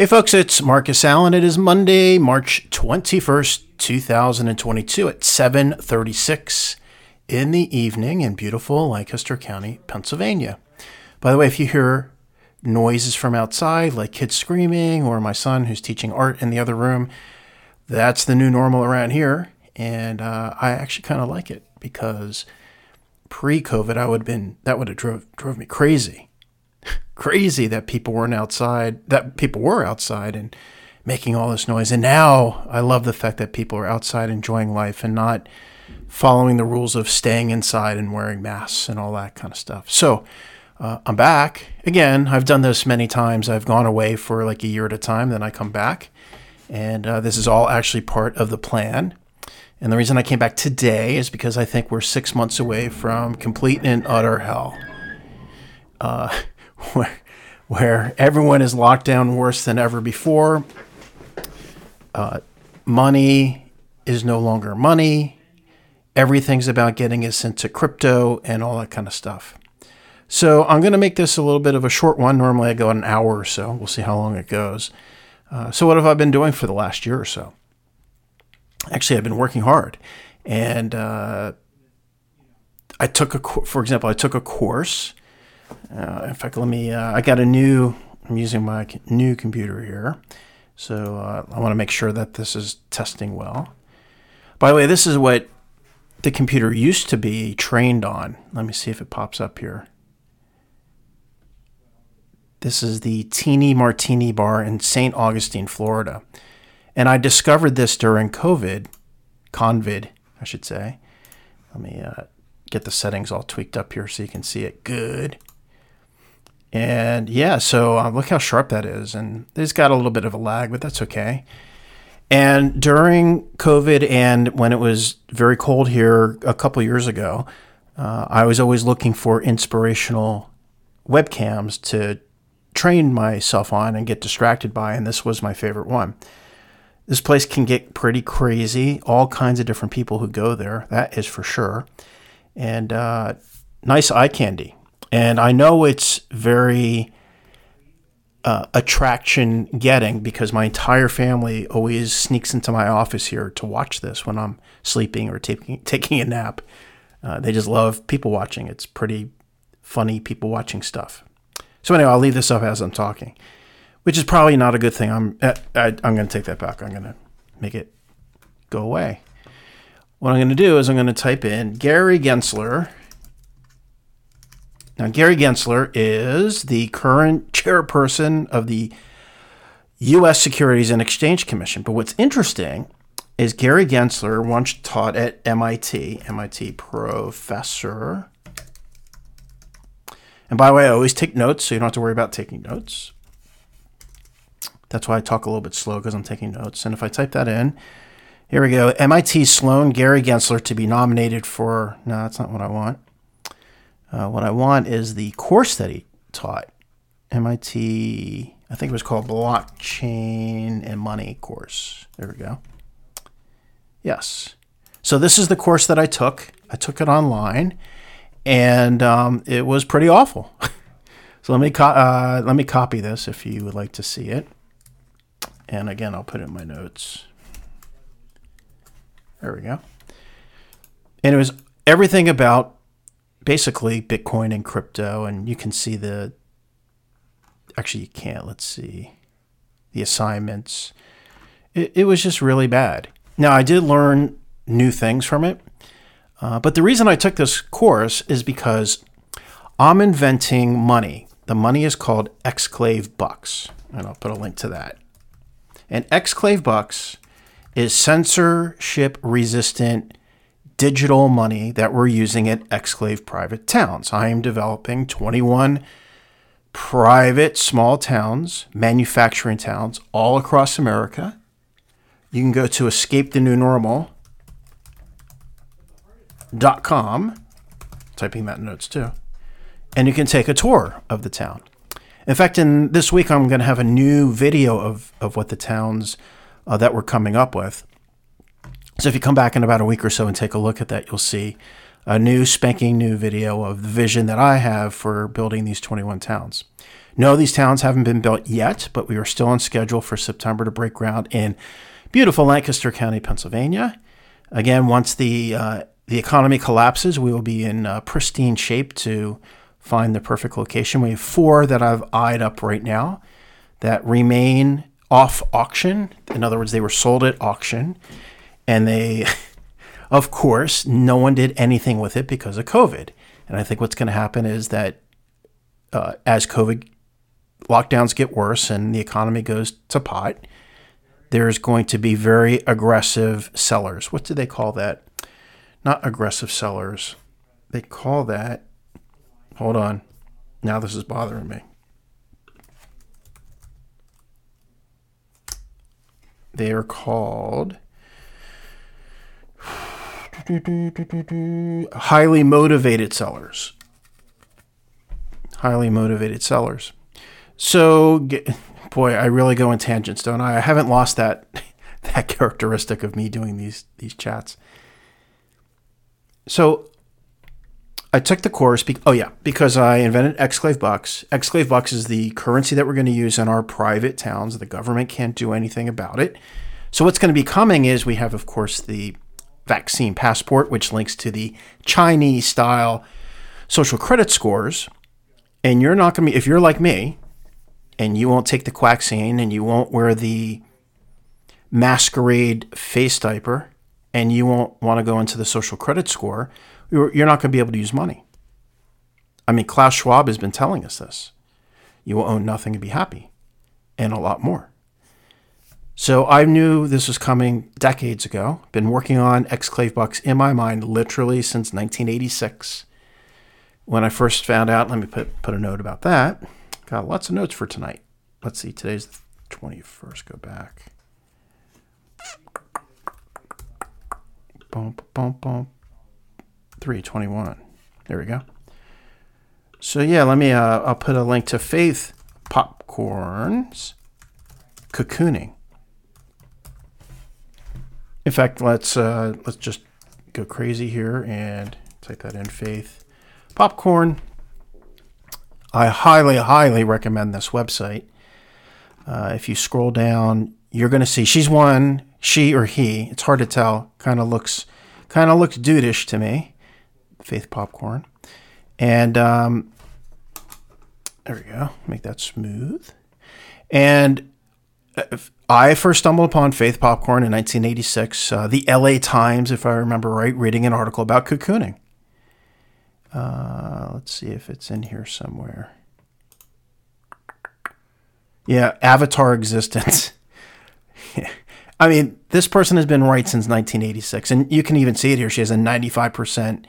Hey folks, it's Marcus Allen. It is Monday, March 21st, 2022 at 7:36 in the evening in beautiful Lancaster County, Pennsylvania. By the way, if you hear noises from outside like kids screaming or my son who's teaching art in the other room, that's the new normal around here, and uh, I actually kind of like it because pre-COVID I would have been that would have drove drove me crazy crazy that people weren't outside, that people were outside and making all this noise. And now I love the fact that people are outside enjoying life and not following the rules of staying inside and wearing masks and all that kind of stuff. So uh, I'm back again. I've done this many times. I've gone away for like a year at a time, then I come back. And uh, this is all actually part of the plan. And the reason I came back today is because I think we're six months away from complete and utter hell. Uh, where, where everyone is locked down worse than ever before. Uh, money is no longer money. Everything's about getting us into crypto and all that kind of stuff. So I'm going to make this a little bit of a short one. Normally I go an hour or so. We'll see how long it goes. Uh, so what have I been doing for the last year or so? Actually, I've been working hard, and uh, I took a, for example, I took a course uh, in fact, let me, uh, I got a new, I'm using my new computer here. So uh, I want to make sure that this is testing well. By the way, this is what the computer used to be trained on. Let me see if it pops up here. This is the Teeny Martini Bar in St. Augustine, Florida. And I discovered this during COVID, COVID, I should say. Let me uh, get the settings all tweaked up here so you can see it good. And yeah, so uh, look how sharp that is. And it's got a little bit of a lag, but that's okay. And during COVID and when it was very cold here a couple years ago, uh, I was always looking for inspirational webcams to train myself on and get distracted by. And this was my favorite one. This place can get pretty crazy. All kinds of different people who go there, that is for sure. And uh, nice eye candy. And I know it's very uh, attraction getting because my entire family always sneaks into my office here to watch this when I'm sleeping or taking taking a nap. Uh, they just love people watching. It's pretty funny people watching stuff. So anyway, I'll leave this up as I'm talking, which is probably not a good thing. I'm I, I'm going to take that back. I'm going to make it go away. What I'm going to do is I'm going to type in Gary Gensler now, Gary Gensler is the current chairperson of the U.S. Securities and Exchange Commission. But what's interesting is Gary Gensler once taught at MIT, MIT professor. And by the way, I always take notes, so you don't have to worry about taking notes. That's why I talk a little bit slow because I'm taking notes. And if I type that in, here we go. MIT Sloan Gary Gensler to be nominated for. No, that's not what I want. Uh, what I want is the course that he taught. MIT, I think it was called Blockchain and Money course. There we go. Yes. So this is the course that I took. I took it online, and um, it was pretty awful. so let me co- uh, let me copy this if you would like to see it. And again, I'll put it in my notes. There we go. And it was everything about basically Bitcoin and crypto, and you can see the. Actually, you can't. Let's see the assignments. It, it was just really bad. Now, I did learn new things from it, uh, but the reason I took this course is because I'm inventing money. The money is called Exclave Bucks, and I'll put a link to that. And Exclave Bucks is censorship resistant digital money that we're using at Exclave Private Towns. I am developing 21 private small towns, manufacturing towns all across America. You can go to escape the new escapethenewnormal.com, typing that in notes too, and you can take a tour of the town. In fact, in this week, I'm going to have a new video of, of what the towns uh, that we're coming up with. So if you come back in about a week or so and take a look at that, you'll see a new spanking new video of the vision that I have for building these 21 towns. No, these towns haven't been built yet, but we are still on schedule for September to break ground in beautiful Lancaster County, Pennsylvania. Again, once the uh, the economy collapses, we will be in uh, pristine shape to find the perfect location. We have four that I've eyed up right now that remain off auction. In other words, they were sold at auction, and they, of course, no one did anything with it because of COVID. And I think what's going to happen is that uh, as COVID lockdowns get worse and the economy goes to pot, there's going to be very aggressive sellers. What do they call that? Not aggressive sellers. They call that. Hold on. Now this is bothering me. They are called highly motivated sellers. Highly motivated sellers. So, boy, I really go in tangents, don't I? I haven't lost that that characteristic of me doing these these chats. So, I took the course. Be- oh yeah, because I invented Exclave Bucks. Exclave Bucks is the currency that we're going to use in our private towns. The government can't do anything about it. So what's going to be coming is we have, of course, the vaccine passport, which links to the Chinese style social credit scores. And you're not going to be, if you're like me, and you won't take the quaxine and you won't wear the masquerade face diaper and you won't want to go into the social credit score, you're, you're not going to be able to use money. I mean, Klaus Schwab has been telling us this. You will own nothing and be happy, and a lot more. So I knew this was coming decades ago. Been working on Exclave Bucks in my mind literally since 1986. When I first found out, let me put, put a note about that. Got lots of notes for tonight. Let's see, today's the 21st. Go back. Bump, bump, bump. 321. There we go. So yeah, let me. Uh, I'll put a link to Faith Popcorn's cocooning. In fact, let's uh, let's just go crazy here and type that in. Faith Popcorn. I highly, highly recommend this website. Uh, if you scroll down, you're going to see she's one, she or he. It's hard to tell. Kind of looks, kind of looks dudeish to me. Faith Popcorn. And um, there we go. Make that smooth. And uh, I first stumbled upon Faith Popcorn in 1986. Uh, the LA Times, if I remember right, reading an article about cocooning. Uh, let's see if it's in here somewhere. Yeah, Avatar Existence. I mean, this person has been right since 1986, and you can even see it here. She has a 95%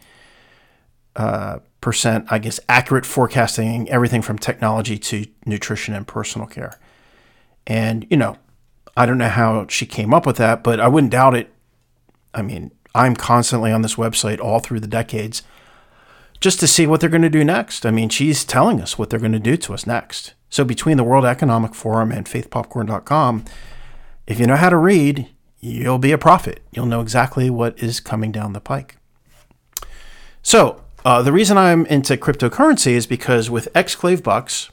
uh, percent, I guess, accurate forecasting, everything from technology to nutrition and personal care. And, you know, I don't know how she came up with that, but I wouldn't doubt it. I mean, I'm constantly on this website all through the decades just to see what they're going to do next. I mean, she's telling us what they're going to do to us next. So between the World Economic Forum and faithpopcorn.com, if you know how to read, you'll be a prophet. You'll know exactly what is coming down the pike. So uh, the reason I'm into cryptocurrency is because with Exclave Bucks,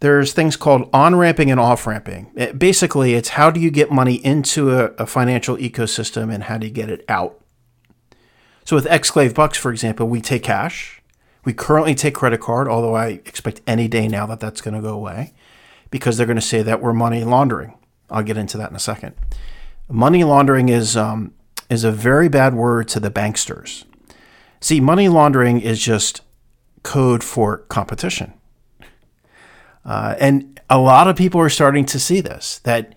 there's things called on ramping and off ramping. It, basically, it's how do you get money into a, a, financial ecosystem and how do you get it out. So with Exclave Bucks, for example, we take cash. We currently take credit card, although I expect any day now that that's going to go away because they're going to say that we're money laundering. I'll get into that in a second. Money laundering is um, is a very bad word to the banksters. See, money laundering is just code for competition. Uh, and a lot of people are starting to see this that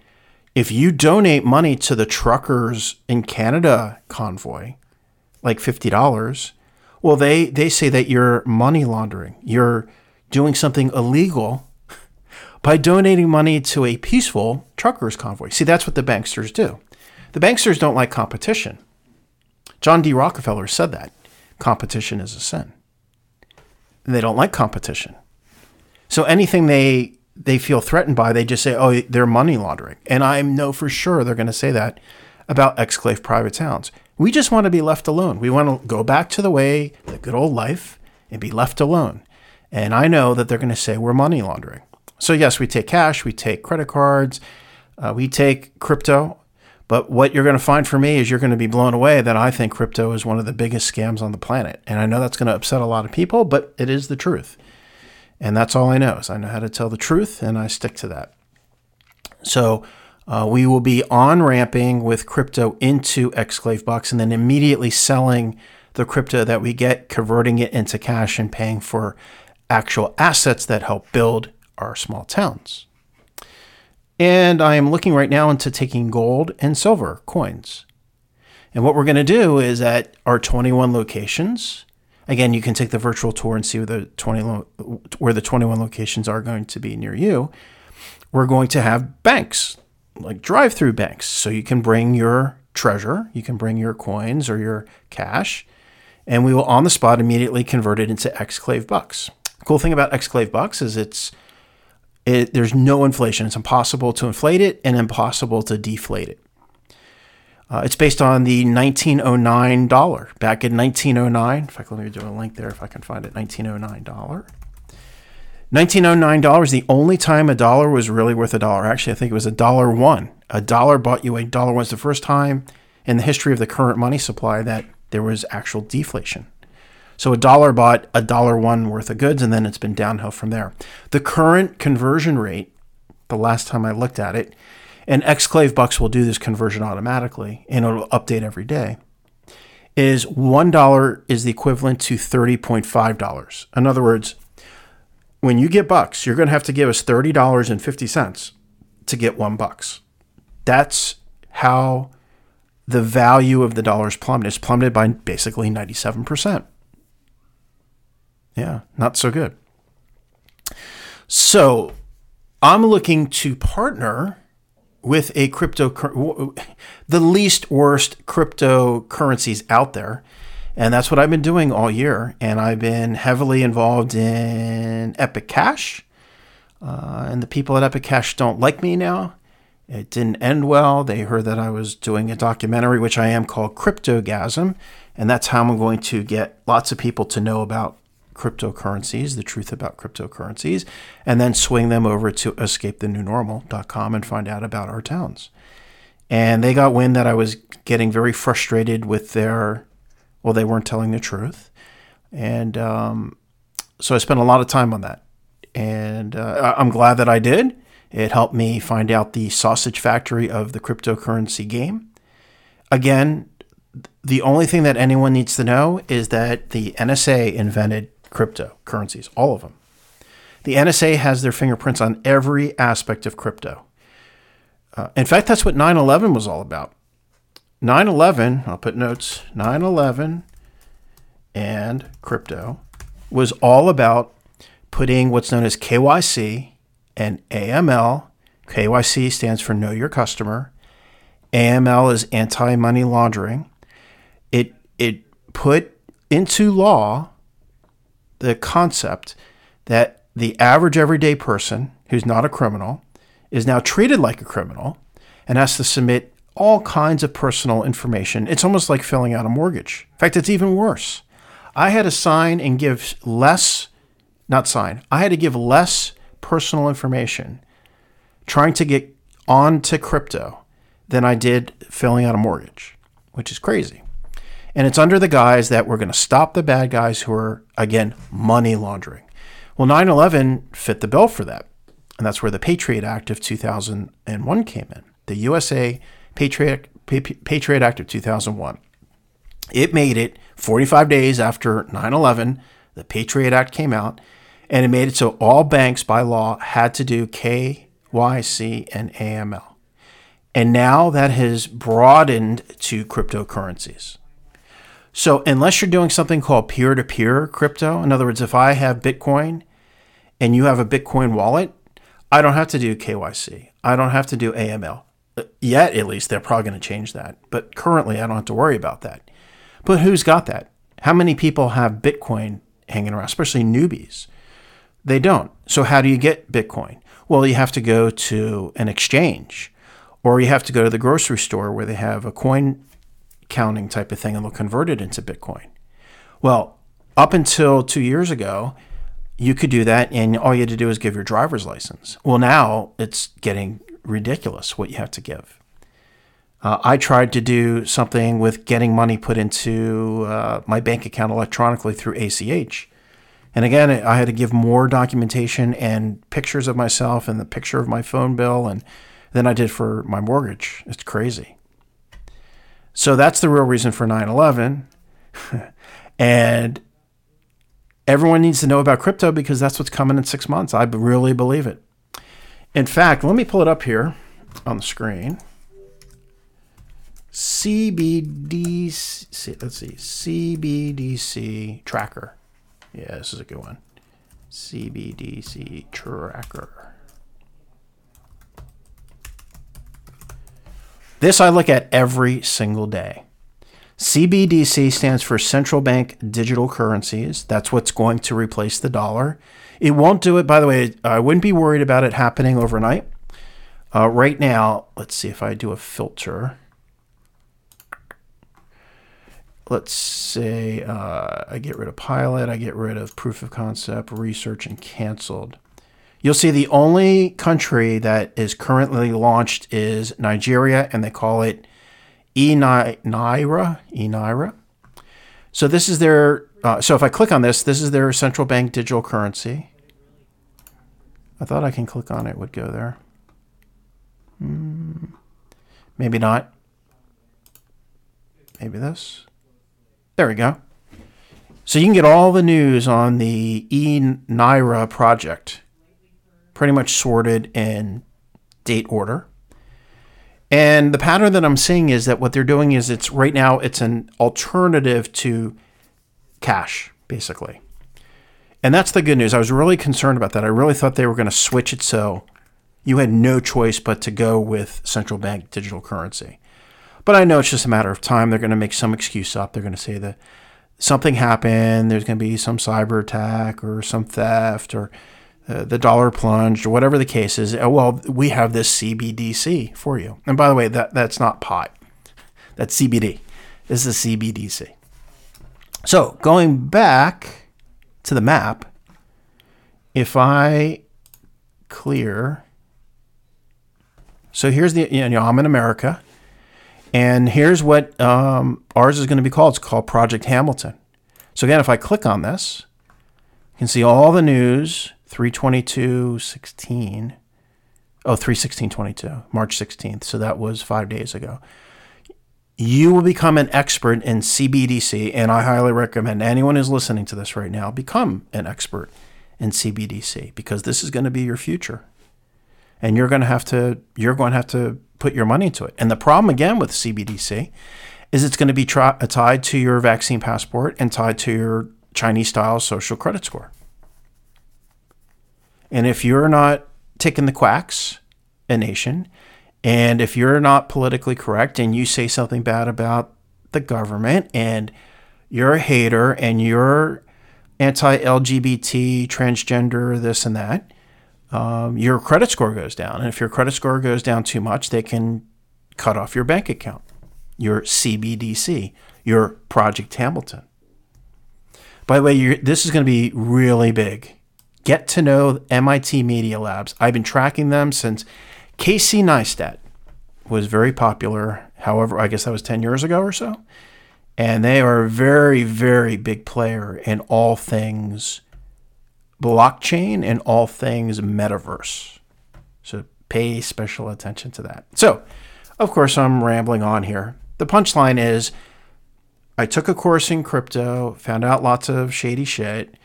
if you donate money to the truckers in Canada convoy, like $50, well, they, they say that you're money laundering. You're doing something illegal by donating money to a peaceful truckers convoy. See, that's what the banksters do. The banksters don't like competition. John D. Rockefeller said that competition is a sin. They don't like competition. So anything they they feel threatened by, they just say, "Oh, they're money laundering." And I know for sure they're going to say that about exclave private towns. We just want to be left alone. We want to go back to the way, the good old life, and be left alone. And I know that they're going to say we're money laundering. So, yes, we take cash, we take credit cards, uh, we take crypto. But what you're going to find for me is you're going to be blown away that I think crypto is one of the biggest scams on the planet. And I know that's going to upset a lot of people, but it is the truth. And that's all I know is I know how to tell the truth and I stick to that. So uh, we will be on ramping with crypto into Exclave Bucks and then immediately selling the crypto that we get, converting it into cash and paying for actual assets that help build our small towns. And I am looking right now into taking gold and silver coins. And what we're going to do is at our 21 locations, again, you can take the virtual tour and see where the 20 where the 21 locations are going to be near you. We're going to have banks, like drive-through banks, so you can bring your treasure, you can bring your coins or your cash, and we will on the spot immediately convert it into Exclave bucks. cool thing about Exclave bucks is it's it, there's no inflation. It's impossible to inflate it and impossible to deflate it. Uh, it's based on the 1909 dollar. Back in 1909, in fact, let me do a link there if I can find it. 1909 dollar. 1909 dollars. The only time a dollar was really worth a dollar. Actually, I think it was a dollar one. A dollar bought you a dollar. Was the first time in the history of the current money supply that there was actual deflation. So a dollar bought a dollar one worth of goods, and then it's been downhill from there. The current conversion rate, the last time I looked at it, and Exclave Bucks will do this conversion automatically, and it'll update every day. Is one dollar is the equivalent to thirty point five dollars. In other words, when you get bucks, you're going to have to give us thirty dollars and fifty cents to get one bucks. That's how the value of the dollar is plummeted. It's plummeted by basically ninety seven percent. Yeah, not so good. So I'm looking to partner with a crypto, the least worst cryptocurrencies out there. And that's what I've been doing all year. And I've been heavily involved in Epic Cash. Uh, and the people at Epic Cash don't like me now. It didn't end well. They heard that I was doing a documentary, which I am called Cryptogasm. And that's how I'm going to get lots of people to know about cryptocurrencies, the truth about cryptocurrencies, and then swing them over to escapethenewnormal.com and find out about our towns. And they got wind that I was getting very frustrated with their, well, they weren't telling the truth. And um, so I spent a lot of time on that. And uh, I'm glad that I did. It helped me find out the sausage factory of the cryptocurrency game. Again, the only thing that anyone needs to know is that the NSA invented cryptocurrencies, all of them. The NSA has their fingerprints on every aspect of crypto. Uh, in fact, that's what 9 11 was all about. 9 11, I'll put notes 9 11 and crypto was all about putting what's known as KYC and AML. KYC stands for Know Your Customer. AML is anti money laundering. It, it put into law the concept that the average everyday person who's not a criminal is now treated like a criminal and has to submit all kinds of personal information. It's almost like filling out a mortgage. In fact, it's even worse. I had to sign and give less, not sign, I had to give less personal information trying to get onto crypto than I did filling out a mortgage, which is crazy. And it's under the guise that we're going to stop the bad guys who are, again, money laundering. Well, 9 11 fit the bill for that. And that's where the Patriot Act of 2001 came in. The USA Patriot, Patriot Act of 2001. It made it 45 days after 9 11, the Patriot Act came out, and it made it so all banks by law had to do KYC and AML. And now that has broadened to cryptocurrencies. So, unless you're doing something called peer to peer crypto, in other words, if I have Bitcoin and you have a Bitcoin wallet, I don't have to do KYC. I don't have to do AML. Uh, yet, at least, they're probably going to change that. But currently, I don't have to worry about that. But who's got that? How many people have Bitcoin hanging around, especially newbies? They don't. So, how do you get Bitcoin? Well, you have to go to an exchange or you have to go to the grocery store where they have a coin counting type of thing and they'll convert it into Bitcoin. Well, up until two years ago, you could do that, and all you had to do is give your driver's license. Well, now it's getting ridiculous what you have to give. Uh, I tried to do something with getting money put into uh, my bank account electronically through ACH. And again, I had to give more documentation and pictures of myself and the picture of my phone bill and than I did for my mortgage. It's crazy. So that's the real reason for 9 11. and everyone needs to know about crypto because that's what's coming in six months. I really believe it. In fact, let me pull it up here on the screen. CBDC, let's see, CBDC tracker. Yeah, this is a good one. CBDC tracker. This I look at every single day. CBDC stands for central bank digital currencies. That's what's going to replace the dollar. It won't do it, by the way, I wouldn't be worried about it happening overnight. Uh, right now, let's see if I do a filter. Let's say uh, I get rid of pilot, I get rid of proof of concept, research, and canceled. You'll see the only country that is currently launched is Nigeria, and they call it eNaira. eNaira. So this is their. Uh, so if I click on this, this is their central bank digital currency. I thought I can click on it would go there. Hmm. maybe not. Maybe this. There we go. So you can get all the news on the E Naira project, pretty much sorted in date order. And the pattern that I'm seeing is that what they're doing is it's right now it's an alternative to cash, basically. And that's the good news. I was really concerned about that. I really thought they were going to switch it so you had no choice but to go with central bank digital currency. But I know it's just a matter of time. They're going to make some excuse up. They're going to say that something happened, there's going to be some cyber attack or some theft or uh, the dollar plunged or whatever the case is. Uh, well, we have this CBDC for you. And by the way, that that's not pot. That's CBD. This is CBDC. So going back to the map, if I clear, so here's the you know I'm in America, and here's what um, ours is going to be called. It's called Project Hamilton. So again, if I click on this, you can see all the news 322 16. Oh, 316 22, March 16th. So that was five days ago. You will become an expert in CBDC, and I highly recommend anyone who's listening to this right now become an expert in CBDC because this is going to be your future. And you're going to have to you're going to have to put your money into it. And the problem again with CBDC is it's going to be tra- uh, tied to your vaccine passport and tied to your Chinese style social credit score. And if you're not taking the quacks, a nation, and if you're not politically correct and you say something bad about the government and you're a hater and you're anti LGBT, transgender, this and that, um, your credit score goes down. And if your credit score goes down too much, they can cut off your bank account, your CBDC, your Project Hamilton. By the way, this is going to be really big get to know MIT Media Labs. I've been tracking them since Casey Neistat was very popular. However, I guess that was 10 years ago or so. And they are a very, very big player in all things blockchain and all things metaverse. So pay special attention to that. So, of course, I'm rambling on here. The punchline is I took a course in crypto, found out lots of shady shit.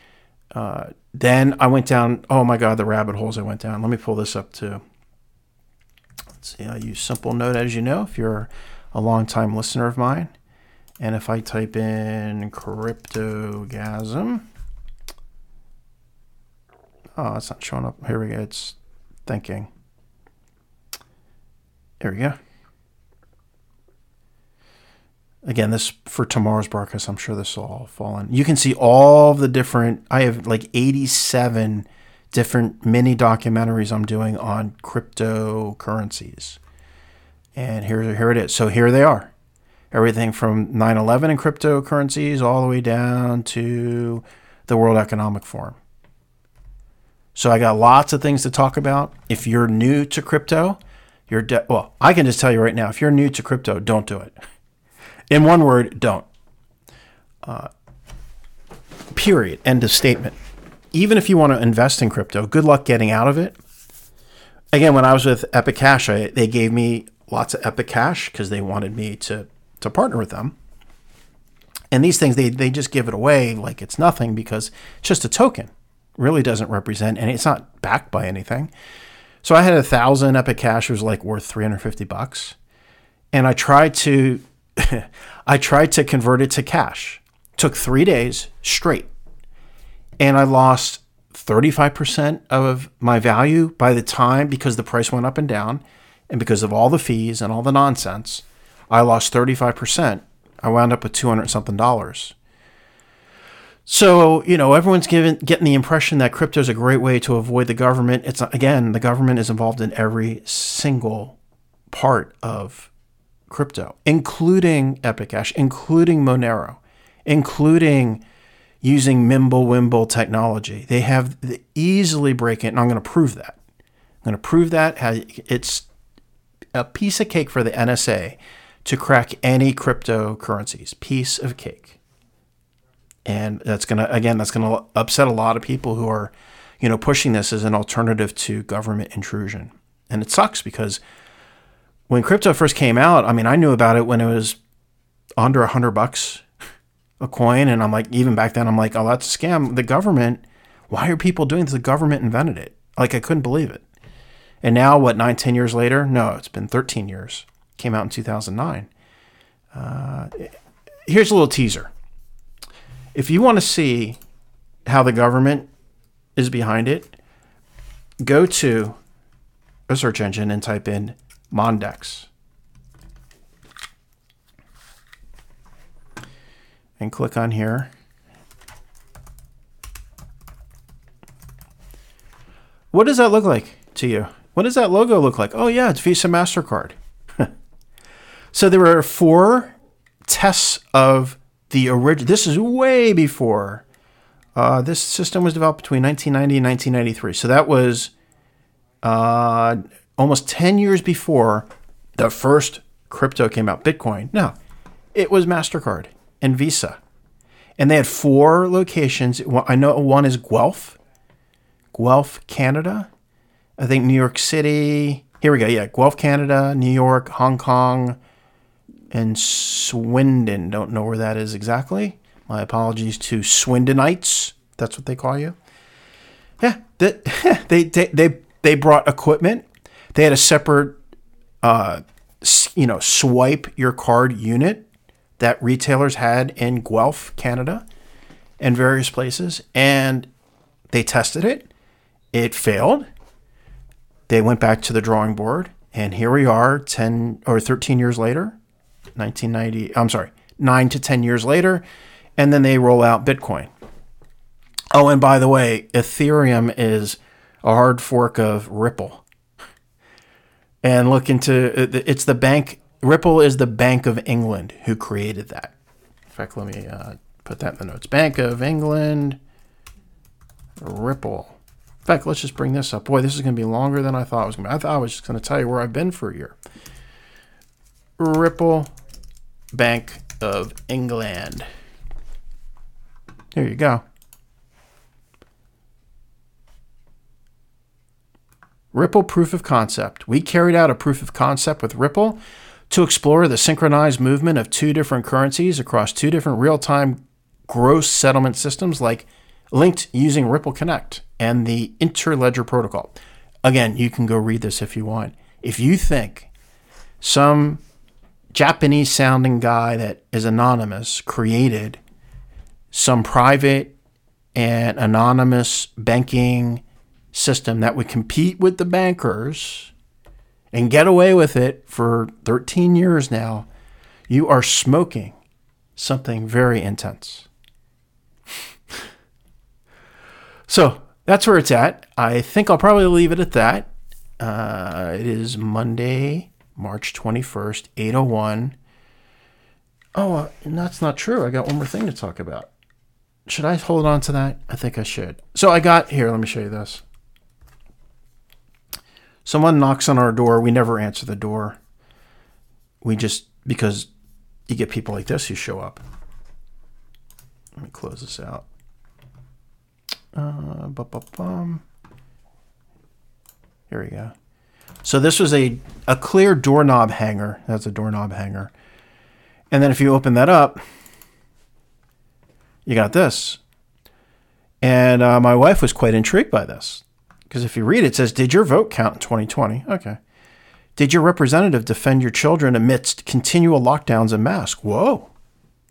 Uh, then I went down. Oh my God, the rabbit holes I went down. Let me pull this up too. Let's see. I use Simple Note, as you know, if you're a long-time listener of mine. And if I type in cryptogasm, oh, it's not showing up. Here we go. It's thinking. Here we go. Again, this for tomorrow's broadcast, I'm sure this will all fall in. You can see all the different, I have like 87 different mini documentaries I'm doing on cryptocurrencies. And here, here it is. So here they are. Everything from 9 11 and cryptocurrencies all the way down to the World Economic Forum. So I got lots of things to talk about. If you're new to crypto, you're de- well, I can just tell you right now, if you're new to crypto, don't do it. In one word, don't. Uh, period. End of statement. Even if you want to invest in crypto, good luck getting out of it. Again, when I was with Epic Cash, I, they gave me lots of Epic Cash because they wanted me to to partner with them. And these things, they, they just give it away like it's nothing because it's just a token really doesn't represent and it's not backed by anything. So I had a thousand Epic Cash was like worth 350 bucks. And I tried to I tried to convert it to cash. Took three days straight. And I lost 35% of my value by the time because the price went up and down and because of all the fees and all the nonsense, I lost 35%. I wound up with 200 something dollars. So, you know, everyone's given, getting the impression that crypto is a great way to avoid the government. It's again, the government is involved in every single part of crypto, including Epic Cash, including Monero, including using Mimblewimble technology. They have they easily break it, and I'm going to prove that. I'm going to prove that it's a piece of cake for the NSA to crack any cryptocurrencies. Piece of cake and that's going to again that's going to upset a lot of people who are you know pushing this as an alternative to government intrusion and it sucks because when crypto first came out i mean i knew about it when it was under a hundred bucks a coin. And i'm like even back then i'm like oh that's a scam. The government why are people doing this? The government invented it. Like i couldn't believe it. And now what nine ten years later? No it's been 13 years. Came out in 2009 uh, here's a little teaser. If you want to see how the government is behind it, go to a search engine and type in Mondex. And click on here. What does that look like to you? What does that logo look like? Oh, yeah, it's Visa MasterCard. so there were four tests of the original. This is way before. Uh, this system was developed between 1990 and 1993. So that was uh, almost 10 years before the first crypto came out, Bitcoin. No, it was MasterCard and Visa. And they had four locations. I know one is Guelph, Guelph, Canada. I think New York City. Here we go. Yeah, Guelph, Canada, New York, Hong Kong, and Swindon. Don't know where that is exactly. My apologies to Swindonites. That's what they call you. Yeah, they they they they brought equipment. They had a separate, uh, you know, swipe your card unit that retailers had in Guelph, Canada, and various places, and they tested it. It failed. They went back to the drawing board, and here we are, ten or thirteen years later 1990, I'm sorry, nine to 10 years later. And then they roll out Bitcoin. Oh, and by the way, Ethereum is a hard fork of Ripple. And look into it's the bank, Ripple is the Bank of England who created that. In fact, let me uh, put that in the notes. Bank of England, Ripple. In fact, let's just bring this up. Boy, this is going to be longer than I thought it was going to be. I thought I was just going to tell you where I've been for a year. Ripple Bank of England. There you go. Ripple proof of concept. We carried out a proof of concept with Ripple to explore the synchronized movement of two different currencies across two different real time gross settlement systems, like linked using Ripple Connect and the Interledger protocol. Again, you can go read this if you want. If you think some Japanese sounding guy that is anonymous created some private and anonymous banking system that would compete with the bankers and get away with it for 13 years now, you are smoking something very intense. so that's where it's at. I think I'll probably leave it at that. Uh, it is Monday, March 21st, 801. Oh, uh, that's not true. I got one more thing to talk about. Should I hold on to that? I think I should. So I got here, let me show you this. Someone knocks on our door. We never answer the door. We just, because you get people like this who show up. Let me close this out. Uh. Here we go. So this was a, a clear doorknob hanger. That's a doorknob hanger. And then if you open that up, you got this. And uh, my wife was quite intrigued by this. Because if you read it, it says, Did your vote count in 2020? Okay. Did your representative defend your children amidst continual lockdowns and masks? Whoa.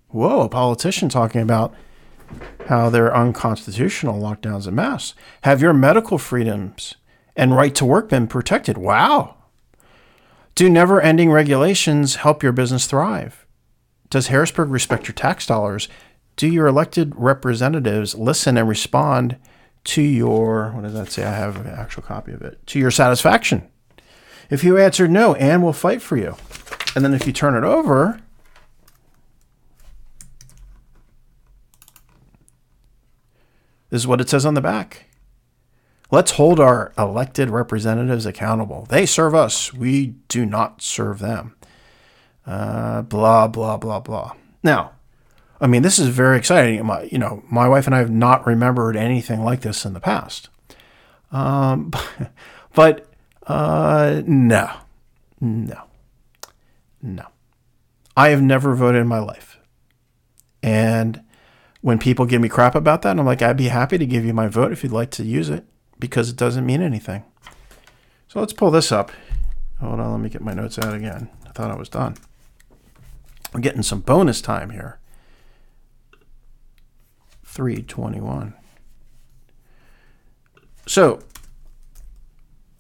Whoa, a politician talking about how they're unconstitutional lockdowns and masks. Have your medical freedoms and right to work been protected? Wow. Do never ending regulations help your business thrive? Does Harrisburg respect your tax dollars? Do your elected representatives listen and respond to your, what does that say? I have an actual copy of it, to your satisfaction? If you answered no, Ann will fight for you. And then if you turn it over, this is what it says on the back. Let's hold our elected representatives accountable. They serve us. We do not serve them. Uh, blah, blah, blah, blah. Now, I mean, this is very exciting. My, you know, my wife and I have not remembered anything like this in the past. Um, but uh, no, no, no. I have never voted in my life. And when people give me crap about that, I'm like, I'd be happy to give you my vote if you'd like to use it because it doesn't mean anything. So let's pull this up. Hold on, let me get my notes out again. I thought I was done. I'm getting some bonus time here. 321. So,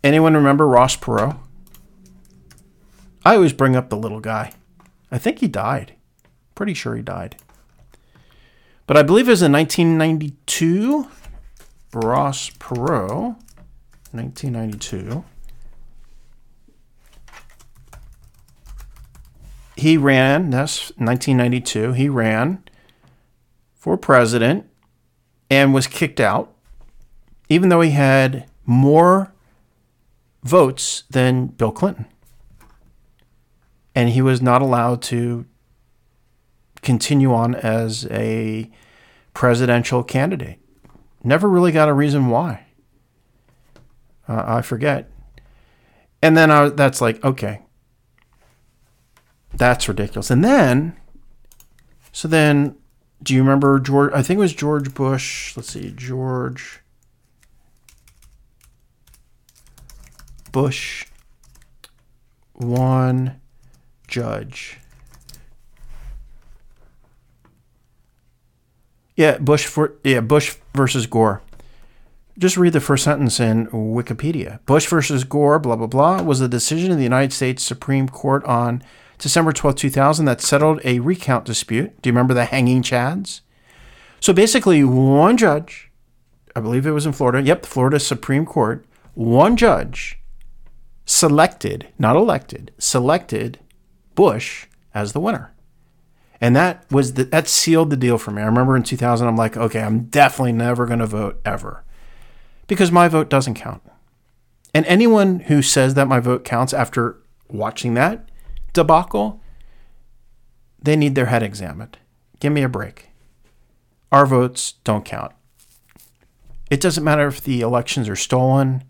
anyone remember Ross Perot? I always bring up the little guy. I think he died. Pretty sure he died. But I believe it was in 1992. Ross Perot, 1992. He ran, that's 1992, he ran for president and was kicked out, even though he had more votes than Bill Clinton. And he was not allowed to continue on as a presidential candidate. Never really got a reason why. Uh, I forget. And then I, that's like, okay, that's ridiculous. And then, so then do you remember George? I think it was George Bush. Let's see, George Bush one judge. Yeah, Bush for yeah Bush versus Gore. Just read the first sentence in Wikipedia. Bush versus Gore, blah blah blah, was a decision of the United States Supreme Court on December 12, 2000, that settled a recount dispute. Do you remember the hanging chads? So basically, one judge, I believe it was in Florida, yep, the Florida Supreme Court, one judge selected, not elected, selected Bush as the winner. And that was the, that sealed the deal for me. I remember in 2000, I'm like, okay, I'm definitely never going to vote ever because my vote doesn't count. And anyone who says that my vote counts after watching that debacle, they need their head examined. Give me a break. Our votes don't count. It doesn't matter if the elections are stolen.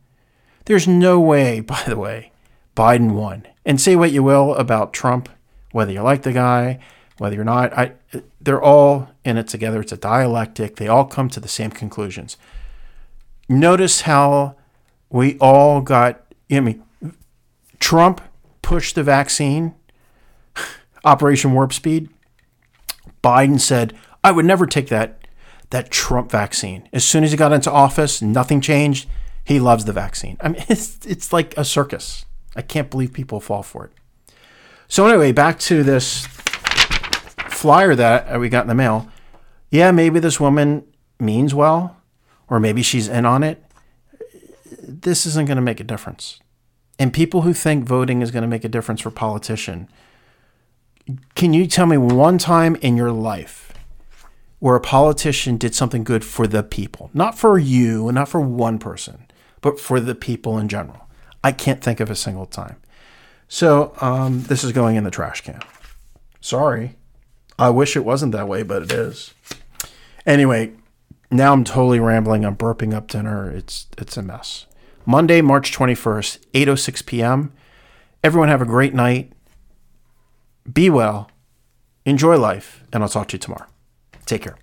There's no way, by the way, Biden won. And say what you will about Trump, whether you like the guy, whether you're not, I, they're all in it together. It's a dialectic. They all come to the same conclusions. Notice how we all got, I mean, Trump push the vaccine, Operation Warp Speed, Biden said, I would never take that that Trump vaccine. As soon as he got into office, nothing changed. He loves the vaccine. I mean, it's it's like a circus. I can't believe people fall for it. So anyway, back to this flyer that we got in the mail. Yeah, maybe this woman means well, or maybe she's in on it. This isn't going to make a difference. And people who think voting is going to make a difference for politician, can you tell me one time in your life where a politician did something good for the people? Not for you, and not for one person, but for the people in general. I can't think of a single time. So um, this is going in the trash can. Sorry. I wish it wasn't that way, but it is. Anyway, now I'm totally rambling. I'm burping up dinner. It's it's a mess. Monday, March 21st, 8:06 p.m. Everyone have a great night. Be well. Enjoy life, and I'll talk to you tomorrow. Take care.